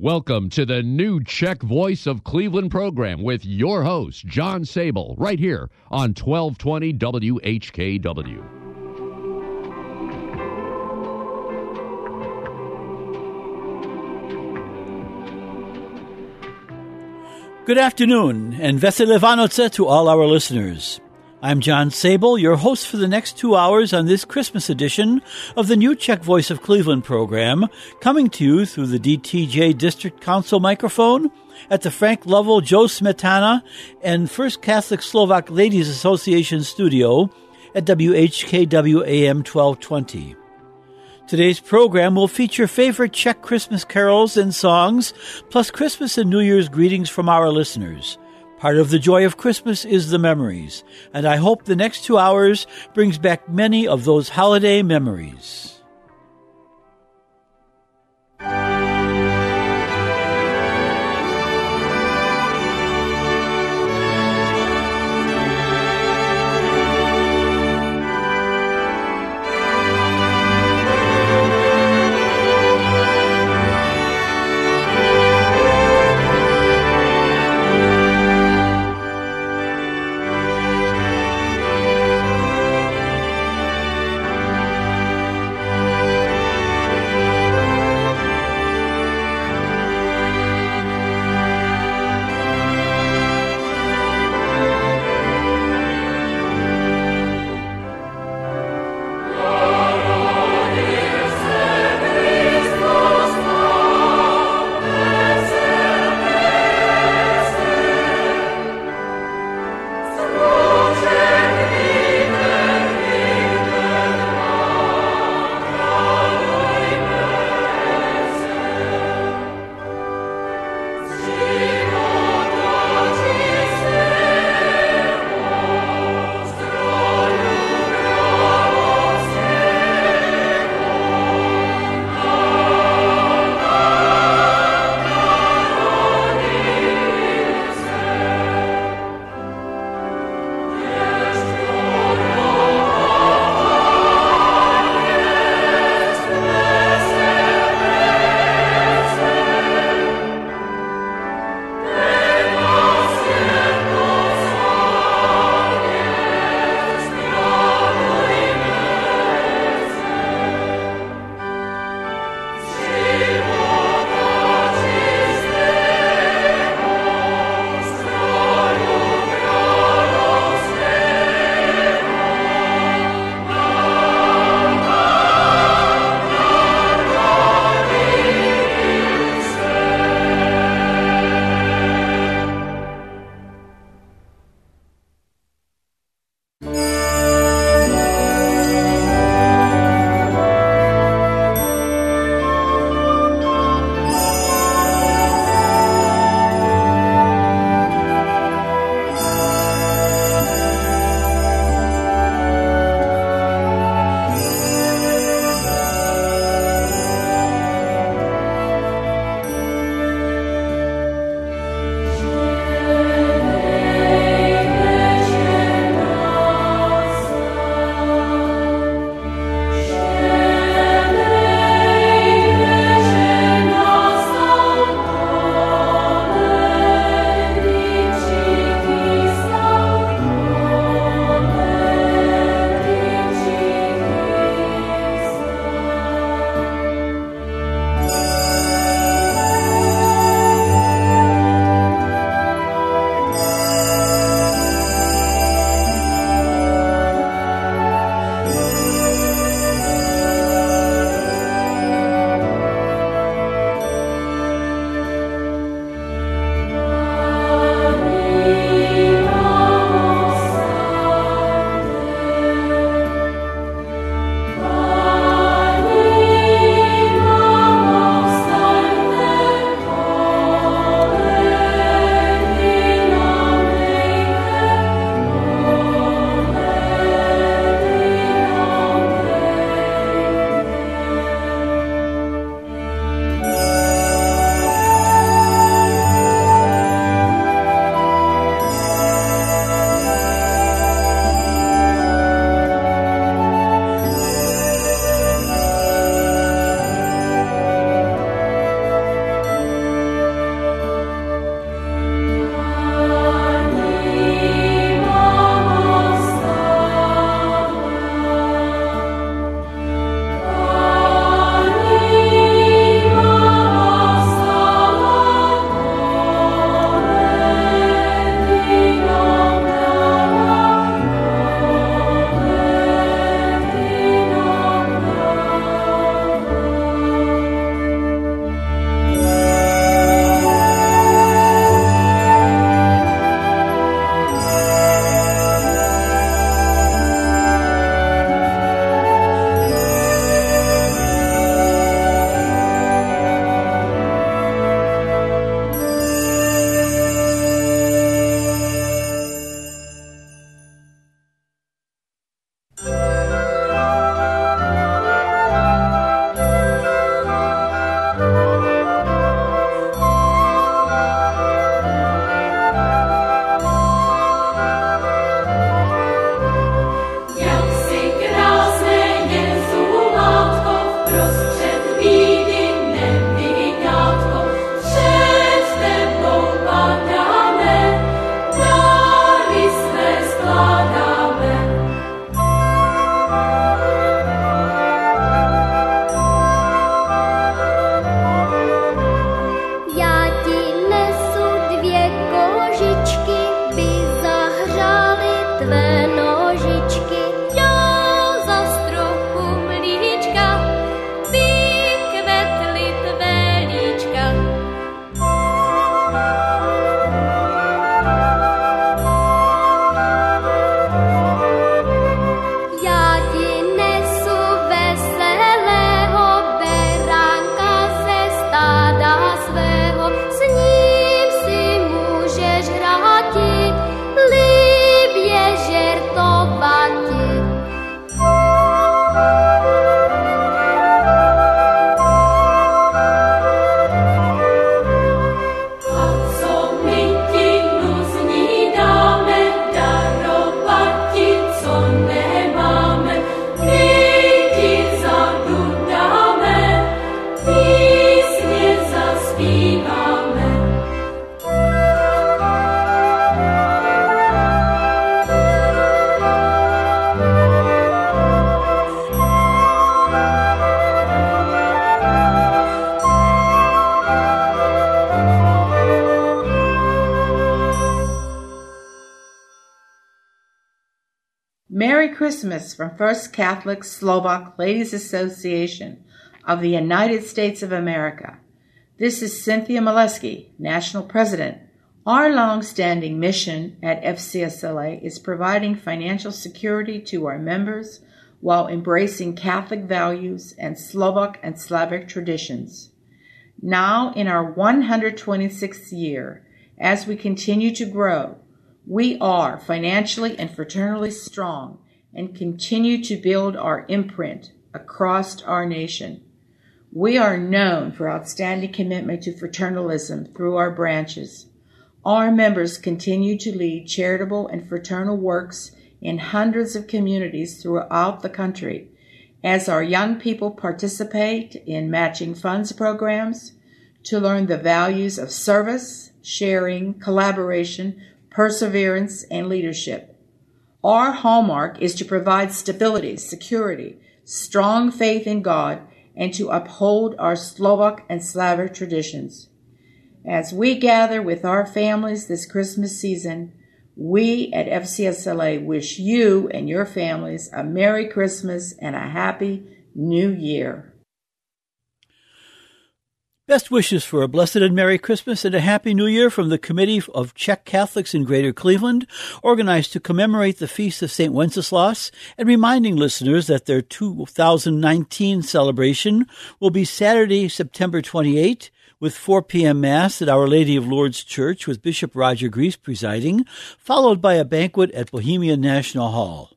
Welcome to the new Czech Voice of Cleveland program with your host, John Sable, right here on 1220 WHKW. Good afternoon, and Vesele Vanoce to all our listeners. I'm John Sable, your host for the next two hours on this Christmas edition of the new Czech Voice of Cleveland program, coming to you through the DTJ District Council microphone at the Frank Lovell Joe Smetana and First Catholic Slovak Ladies Association studio at WHKW AM 1220. Today's program will feature favorite Czech Christmas carols and songs, plus Christmas and New Year's greetings from our listeners. Part of the joy of Christmas is the memories, and I hope the next two hours brings back many of those holiday memories. From First Catholic Slovak Ladies Association of the United States of America. This is Cynthia Maleski, National President. Our long-standing mission at FCSLA is providing financial security to our members while embracing Catholic values and Slovak and Slavic traditions. Now, in our 126th year, as we continue to grow, we are financially and fraternally strong and continue to build our imprint across our nation. We are known for outstanding commitment to fraternalism through our branches. Our members continue to lead charitable and fraternal works in hundreds of communities throughout the country as our young people participate in matching funds programs to learn the values of service, sharing, collaboration, perseverance, and leadership. Our hallmark is to provide stability, security, strong faith in God, and to uphold our Slovak and Slavic traditions. As we gather with our families this Christmas season, we at FCSLA wish you and your families a Merry Christmas and a Happy New Year. Best wishes for a blessed and Merry Christmas and a Happy New Year from the Committee of Czech Catholics in Greater Cleveland, organized to commemorate the Feast of St. Wenceslaus and reminding listeners that their 2019 celebration will be Saturday, September 28 with 4 p.m. Mass at Our Lady of Lourdes Church with Bishop Roger Gries presiding, followed by a banquet at Bohemian National Hall.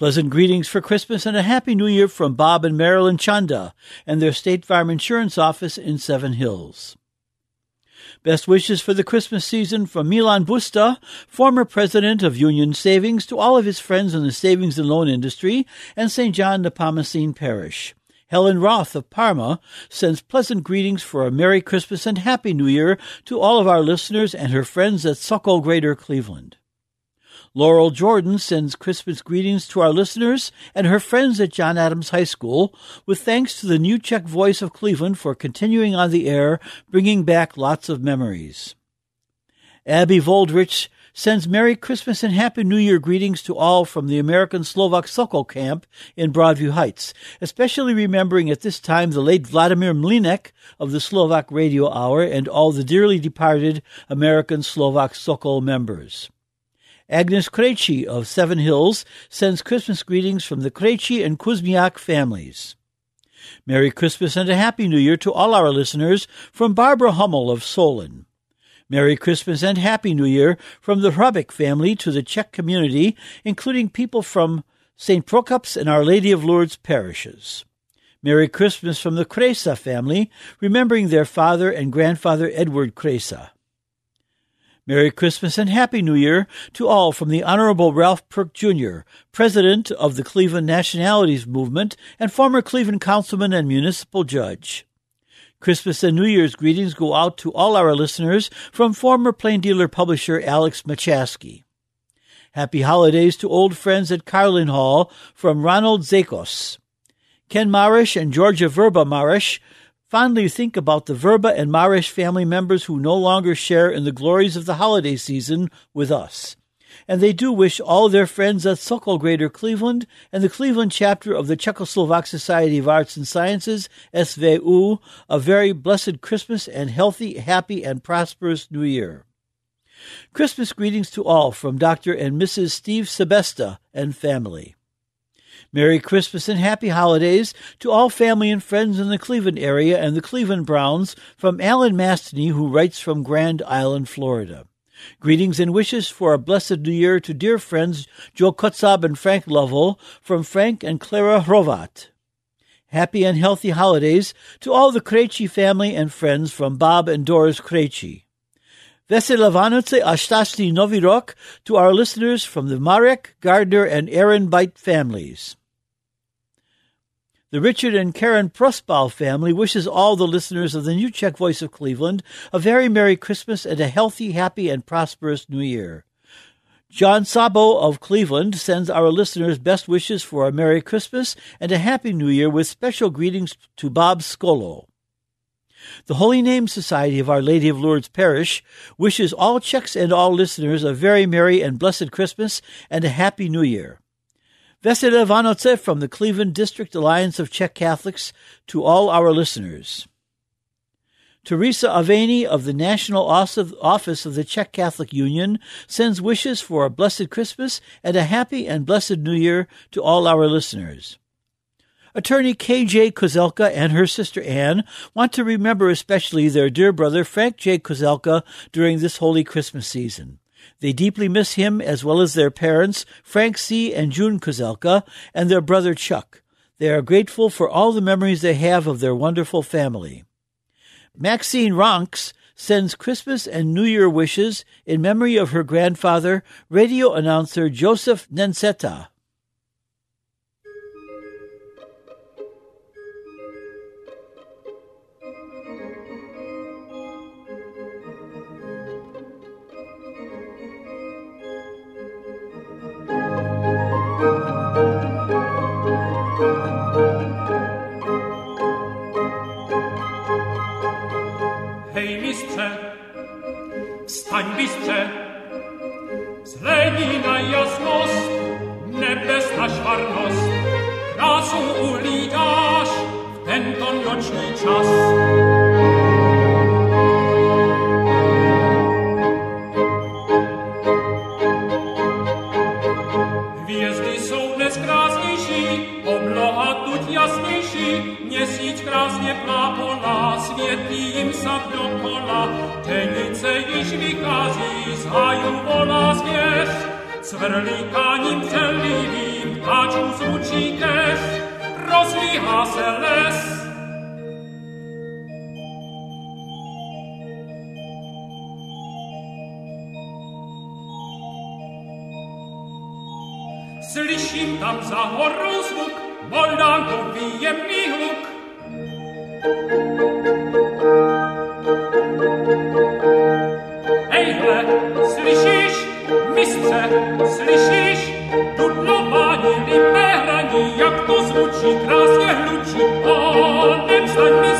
Pleasant greetings for Christmas and a Happy New Year from Bob and Marilyn Chanda and their State Farm Insurance office in Seven Hills. Best wishes for the Christmas season from Milan Busta, former president of Union Savings, to all of his friends in the savings and loan industry, and St. John Nepomucene Parish. Helen Roth of Parma sends pleasant greetings for a Merry Christmas and Happy New Year to all of our listeners and her friends at Sokol Greater Cleveland. Laurel Jordan sends Christmas greetings to our listeners and her friends at John Adams High School, with thanks to the new Czech Voice of Cleveland for continuing on the air, bringing back lots of memories. Abby Voldrich sends Merry Christmas and Happy New Year greetings to all from the American Slovak Sokol camp in Broadview Heights, especially remembering at this time the late Vladimir Mlinek of the Slovak Radio Hour and all the dearly departed American Slovak Sokol members. Agnes Krejci of Seven Hills sends Christmas greetings from the Krejci and Kuzmiak families. Merry Christmas and a Happy New Year to all our listeners from Barbara Hummel of Solon. Merry Christmas and Happy New Year from the Hrabik family to the Czech community, including people from St. Prokops and Our Lady of Lourdes parishes. Merry Christmas from the Kresa family, remembering their father and grandfather Edward Kresa. Merry Christmas and Happy New Year to all from the Honorable Ralph Perk Jr., President of the Cleveland Nationalities Movement and former Cleveland Councilman and Municipal Judge. Christmas and New Year's greetings go out to all our listeners from former Plain Dealer publisher Alex Machaskee. Happy holidays to old friends at Karlin Hall from Ronald Zakos. Ken Marish and Georgia Verba Marish fondly think about the Verba and Marish family members who no longer share in the glories of the holiday season with us. And they do wish all their friends at Sokol Greater Cleveland and the Cleveland chapter of the Czechoslovak Society of Arts and Sciences, SVU, a very blessed Christmas and healthy, happy, and prosperous New Year. Christmas greetings to all from Dr. and Mrs. Steve Sebesta and family. Merry Christmas and Happy Holidays to all family and friends in the Cleveland area and the Cleveland Browns from Alan Mastany, who writes from Grand Island, Florida. Greetings and wishes for a blessed new year to dear friends Joe Kutzab and Frank Lovell from Frank and Clara Hrovat. Happy and healthy holidays to all the Krejci family and friends from Bob and Doris Krejci. Vesele Vanoce Ashtasti Novi Rok to our listeners from the Marek, Gardner, and Aaron Bite families. The Richard and Karen Prosbal family wishes all the listeners of the New Czech Voice of Cleveland a very Merry Christmas and a healthy, happy, and prosperous New Year. John Sabo of Cleveland sends our listeners best wishes for a Merry Christmas and a Happy New Year with special greetings to Bob Scolo. The Holy Name Society of Our Lady of Lourdes Parish wishes all Czechs and all listeners a very Merry and blessed Christmas and a Happy New Year. Vesele Vanoce from the Cleveland District Alliance of Czech Catholics to all our listeners. Teresa Aveni of the National Office of the Czech Catholic Union sends wishes for a blessed Christmas and a happy and blessed New Year to all our listeners. Attorney K.J. Kozelka and her sister Anne want to remember especially their dear brother Frank J. Kozelka during this holy Christmas season. They deeply miss him as well as their parents, Frank C. and June Kozelka, and their brother Chuck. They are grateful for all the memories they have of their wonderful family. Maxine Ronks sends Christmas and New Year wishes in memory of her grandfather, radio announcer Joseph Nenseta. lišće na jasnost Nebesna švarnost. Krasu ulidaš W ten to noćni czas jedním sad dokola, tenice již vychází z hajů volá zvěř. Cvrlíkáním přelivým ptáčů zvučí keř, rozlíhá se les. Slyším tam za horou zvuk, moldánkový jemný hluk. Thank you. Jak to zvučí, krásně hlučí, honem staň mistře,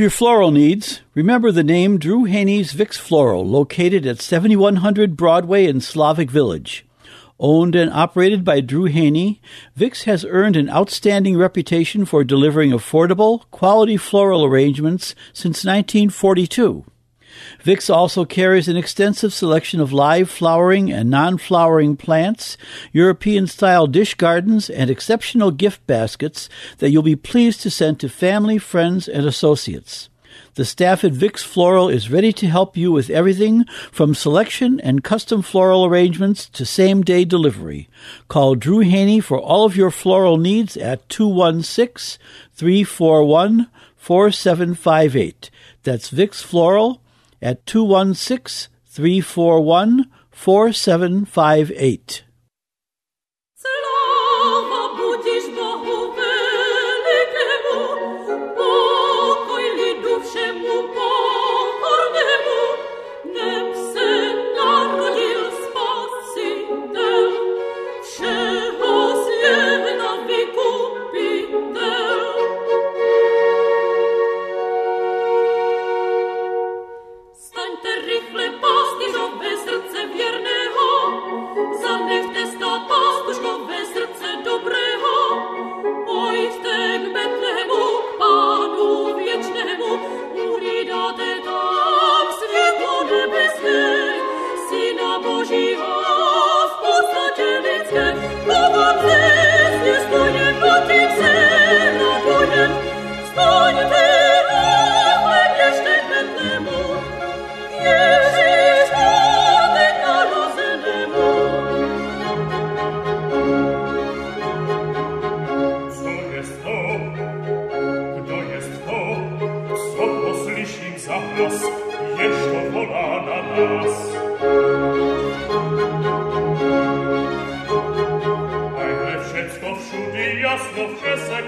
your floral needs, remember the name Drew Haney's Vix Floral, located at 7100 Broadway in Slavic Village. Owned and operated by Drew Haney, Vix has earned an outstanding reputation for delivering affordable, quality floral arrangements since 1942. Vix also carries an extensive selection of live flowering and non-flowering plants, European-style dish gardens, and exceptional gift baskets that you'll be pleased to send to family, friends, and associates. The staff at Vix Floral is ready to help you with everything from selection and custom floral arrangements to same day delivery. Call Drew Haney for all of your floral needs at 216 341 4758. That's Vix Floral at 216 341 4758.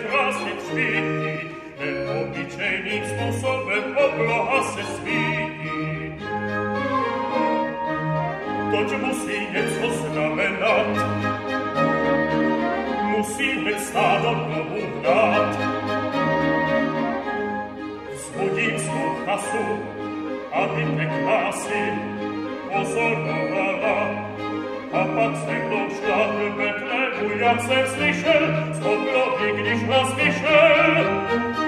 krasne cviti, e običajnim sposobem obloha se sviti. To će mu sinjeco znamenat, mu sinjec stadom novu vrat. Zbudim sluha a bi te a pak steklo v štátu Betlému, jak jsem slyšel, z oblohy, když nás vyšel.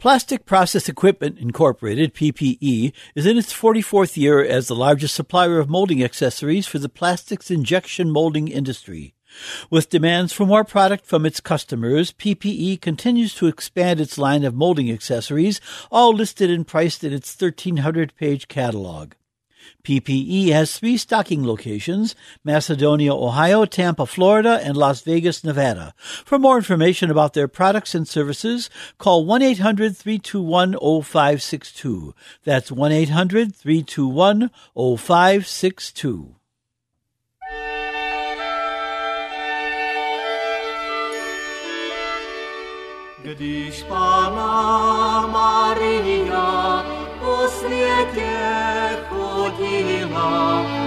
Plastic Process Equipment Incorporated, PPE, is in its 44th year as the largest supplier of molding accessories for the plastics injection molding industry. With demands for more product from its customers, PPE continues to expand its line of molding accessories, all listed and priced in its 1300 page catalog. PPE has three stocking locations Macedonia, Ohio, Tampa, Florida, and Las Vegas, Nevada. For more information about their products and services, call 1 800 321 0562. That's 1 800 321 0562. Když Pana Maria světě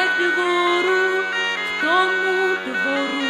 Садгуру в тому двору.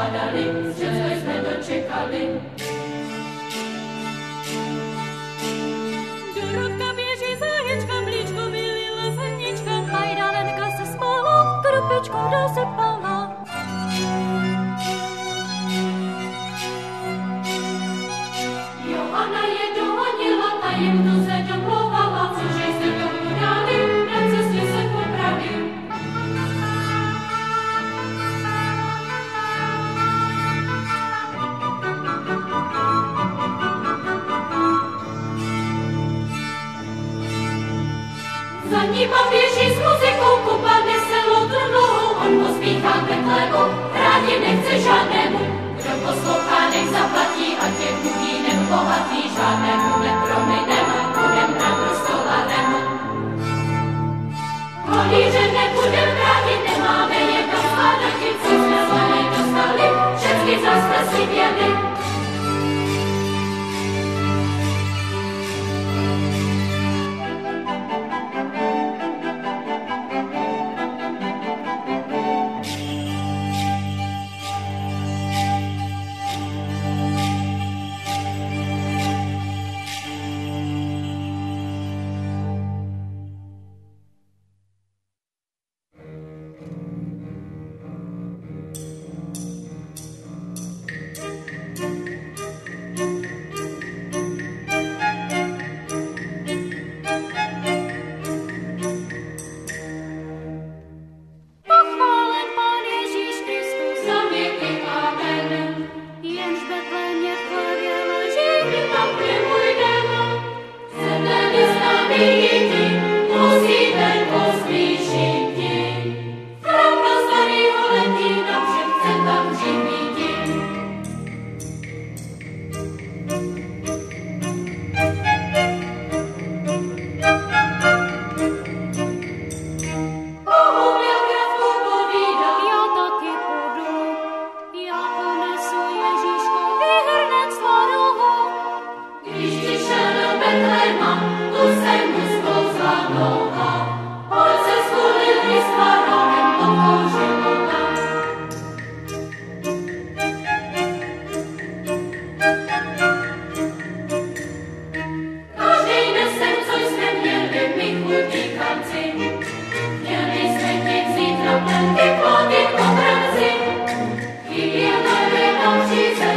požádali, všecko jsme dočekali. Dorotka běží zaječka, mlíčko vylila zrnička, majdanenka se smála, krpečku dosypala. Jo, ona je dohonila tajemnou Nima běží s muzikou, kupa neselou trnou, on pospíchá k Betlému, rádi nechce žádnému. Kdo poslouchá, nech zaplatí, ať je chudý nebo bohatý, žádnému neprominem, budem stola remont. Kolíře nebudem 忘记。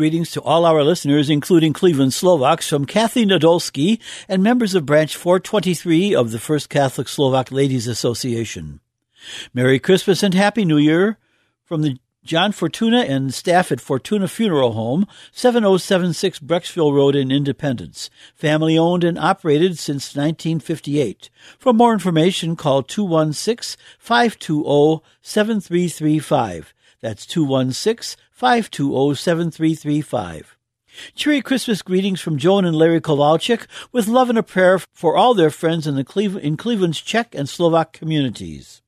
Greetings to all our listeners, including Cleveland Slovaks, from Kathy Nadolski and members of Branch 423 of the First Catholic Slovak Ladies Association. Merry Christmas and Happy New Year from the John Fortuna and staff at Fortuna Funeral Home, 7076 Brecksville Road in Independence. Family owned and operated since 1958. For more information, call 216 520 7335. That's 216 520 7335. Cheery Christmas greetings from Joan and Larry Kowalczyk with love and a prayer for all their friends in, the Cleve- in Cleveland's Czech and Slovak communities.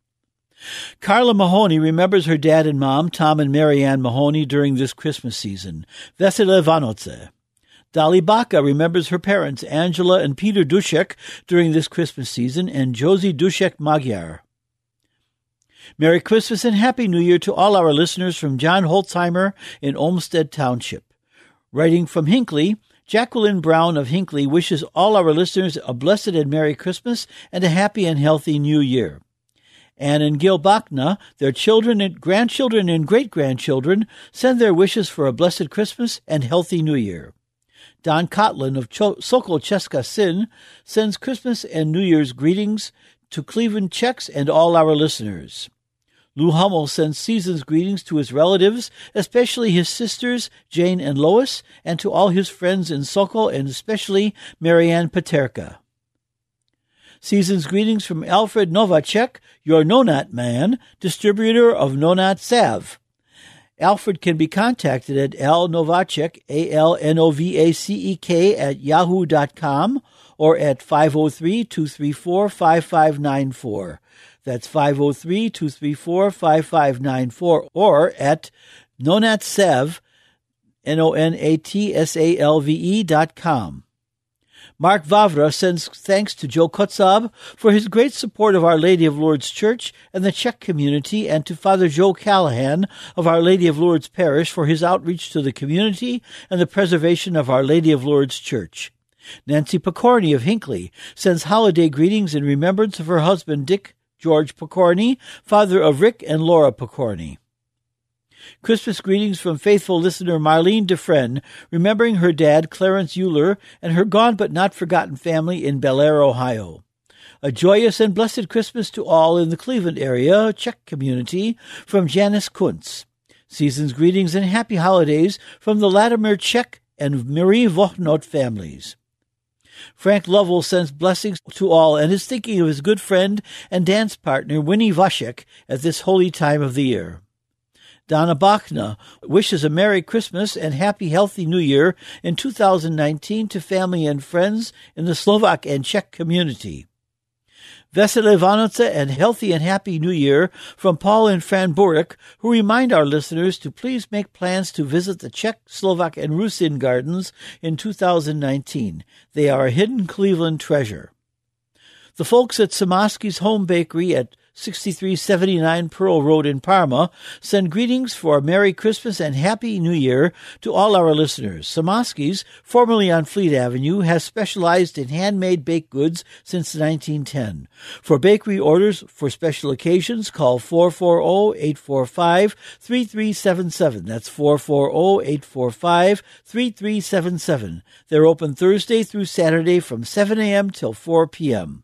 Carla Mahoney remembers her dad and mom, Tom and Marianne Mahoney, during this Christmas season. Vesele Vanoce. Dolly Baca remembers her parents, Angela and Peter Dushek, during this Christmas season, and Josie Dushek Magyar. Merry Christmas and Happy New Year to all our listeners from John Holzheimer in Olmsted Township. Writing from Hinckley, Jacqueline Brown of Hinckley wishes all our listeners a blessed and Merry Christmas and a happy and healthy New Year. And Gil Bachna, their children and grandchildren and great grandchildren, send their wishes for a blessed Christmas and healthy New Year. Don Kotlin of Cho- Sokol Cheska Sin sends Christmas and New Year's greetings to Cleveland Czechs and all our listeners. Lou Hummel sends season's greetings to his relatives, especially his sisters, Jane and Lois, and to all his friends in Sokol and especially Marianne Paterka. Season's greetings from Alfred Novacek, your Nonat man, distributor of Nonat Salve. Alfred can be contacted at alnovacek, A-L-N-O-V-A-C-E-K, at yahoo.com or at 503-234-5594. That's 503-234-5594 or at nonatsalve, N-O-N-A-T-S-A-L-V-E dot com. Mark Vavra sends thanks to Joe Kotzab for his great support of Our Lady of Lourdes Church and the Czech community, and to Father Joe Callahan of Our Lady of Lourdes Parish for his outreach to the community and the preservation of Our Lady of Lourdes Church. Nancy Picorni of Hinckley sends holiday greetings in remembrance of her husband Dick George Picorni, father of Rick and Laura Picorni. Christmas greetings from faithful listener Marlene Defren, remembering her dad, Clarence Euler, and her gone but not forgotten family in Bellaire, Ohio. A joyous and blessed Christmas to all in the Cleveland area, Czech community, from Janice Kuntz. Season's greetings and happy holidays from the Latimer Czech and Marie Vochnot families. Frank Lovell sends blessings to all and is thinking of his good friend and dance partner, Winnie Vashek, at this holy time of the year. Donna Bachna wishes a Merry Christmas and Happy Healthy New Year in 2019 to family and friends in the Slovak and Czech community. Vesele Vanoce and Healthy and Happy New Year from Paul and Fran Burek, who remind our listeners to please make plans to visit the Czech, Slovak, and Rusin gardens in 2019. They are a hidden Cleveland treasure. The folks at Samosky's Home Bakery at 6379 Pearl Road in Parma send greetings for a Merry Christmas and Happy New Year to all our listeners. Samosky's, formerly on Fleet Avenue, has specialized in handmade baked goods since 1910. For bakery orders for special occasions, call 440-845-3377. That's 440-845-3377. They're open Thursday through Saturday from 7 a.m. till 4 p.m.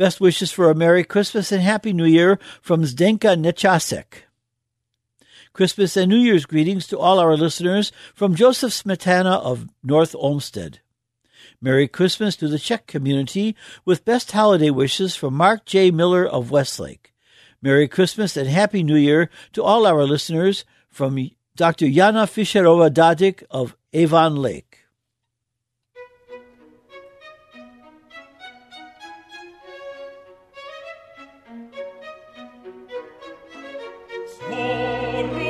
Best wishes for a Merry Christmas and Happy New Year from Zdenka Nechasek. Christmas and New Year's greetings to all our listeners from Joseph Smetana of North Olmsted. Merry Christmas to the Czech community with best holiday wishes from Mark J. Miller of Westlake. Merry Christmas and Happy New Year to all our listeners from Dr. Jana Fischerova Dadik of Avon Lake. Mich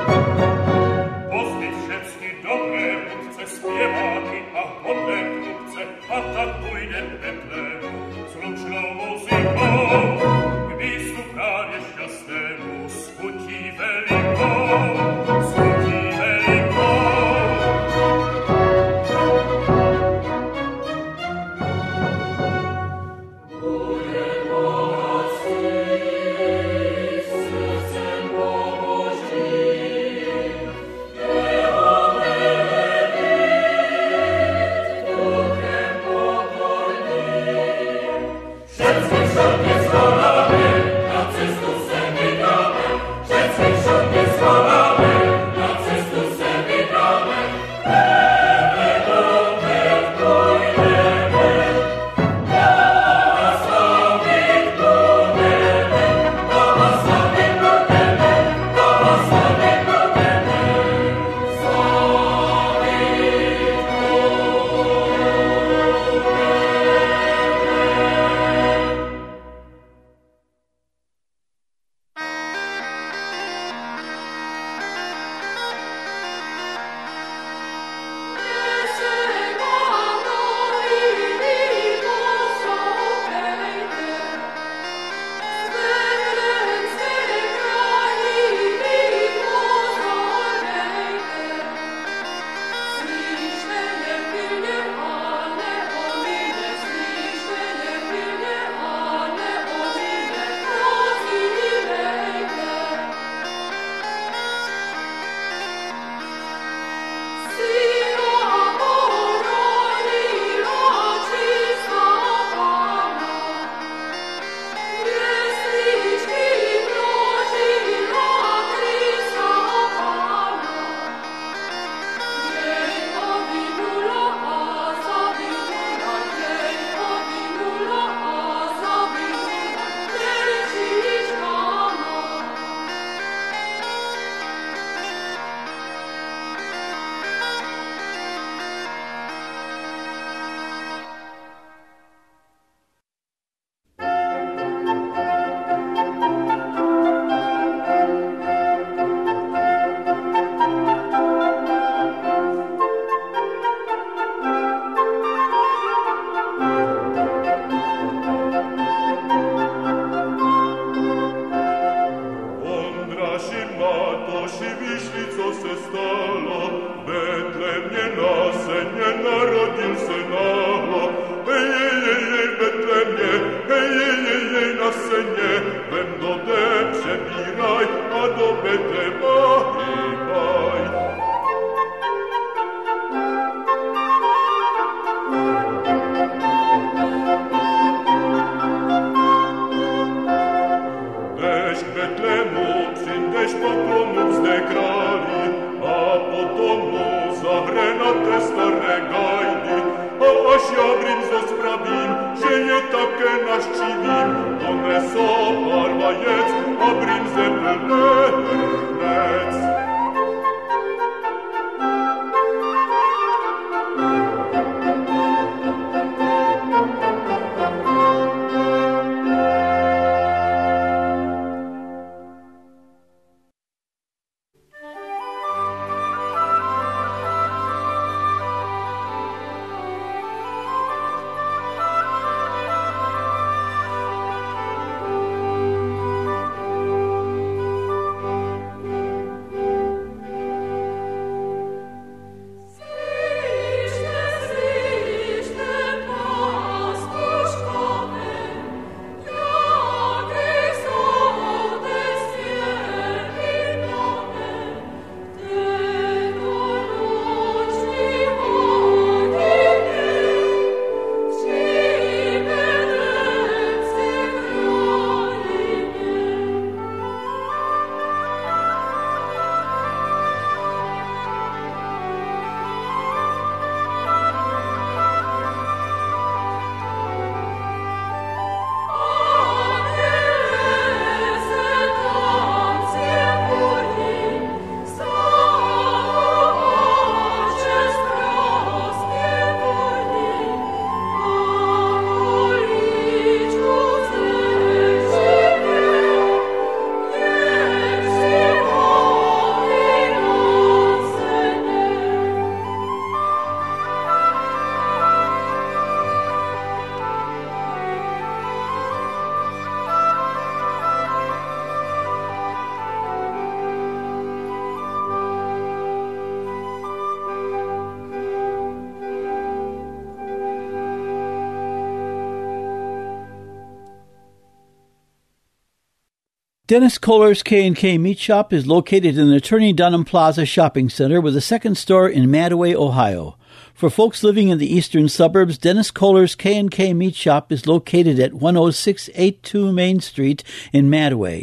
Congresso par vaiet, obrim se pe Dennis Kohler's K&K Meat Shop is located in the Turney Dunham Plaza Shopping Center with a second store in Mantua, Ohio. For folks living in the eastern suburbs, Dennis Kohler's K&K Meat Shop is located at 10682 Main Street in Mantua.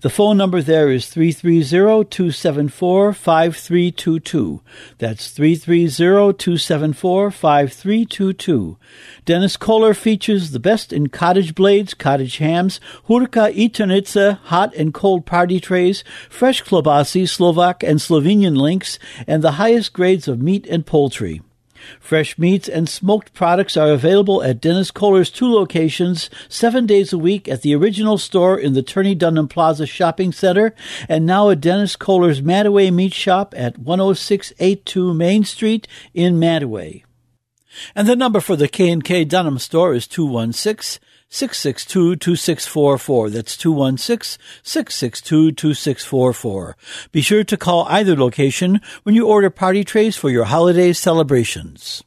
The phone number there is 330-274-5322. That's 330-274-5322. Dennis Kohler features the best in cottage blades, cottage hams, hurka itonitsa, hot and cold party trays, fresh klobasi, Slovak and Slovenian links, and the highest grades of meat and poultry. Fresh meats and smoked products are available at Dennis Kohler's two locations, seven days a week at the original store in the Turney Dunham Plaza Shopping Center, and now at Dennis Kohler's Mantua Meat Shop at 10682 Main Street in Mantua. And the number for the K&K Dunham store is 216 662 2644. That's 216 662 2644. Be sure to call either location when you order party trays for your holiday celebrations.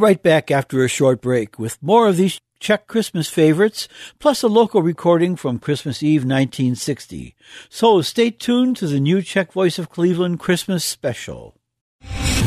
Right back after a short break with more of these Czech Christmas favorites, plus a local recording from Christmas Eve 1960. So stay tuned to the new Czech Voice of Cleveland Christmas special.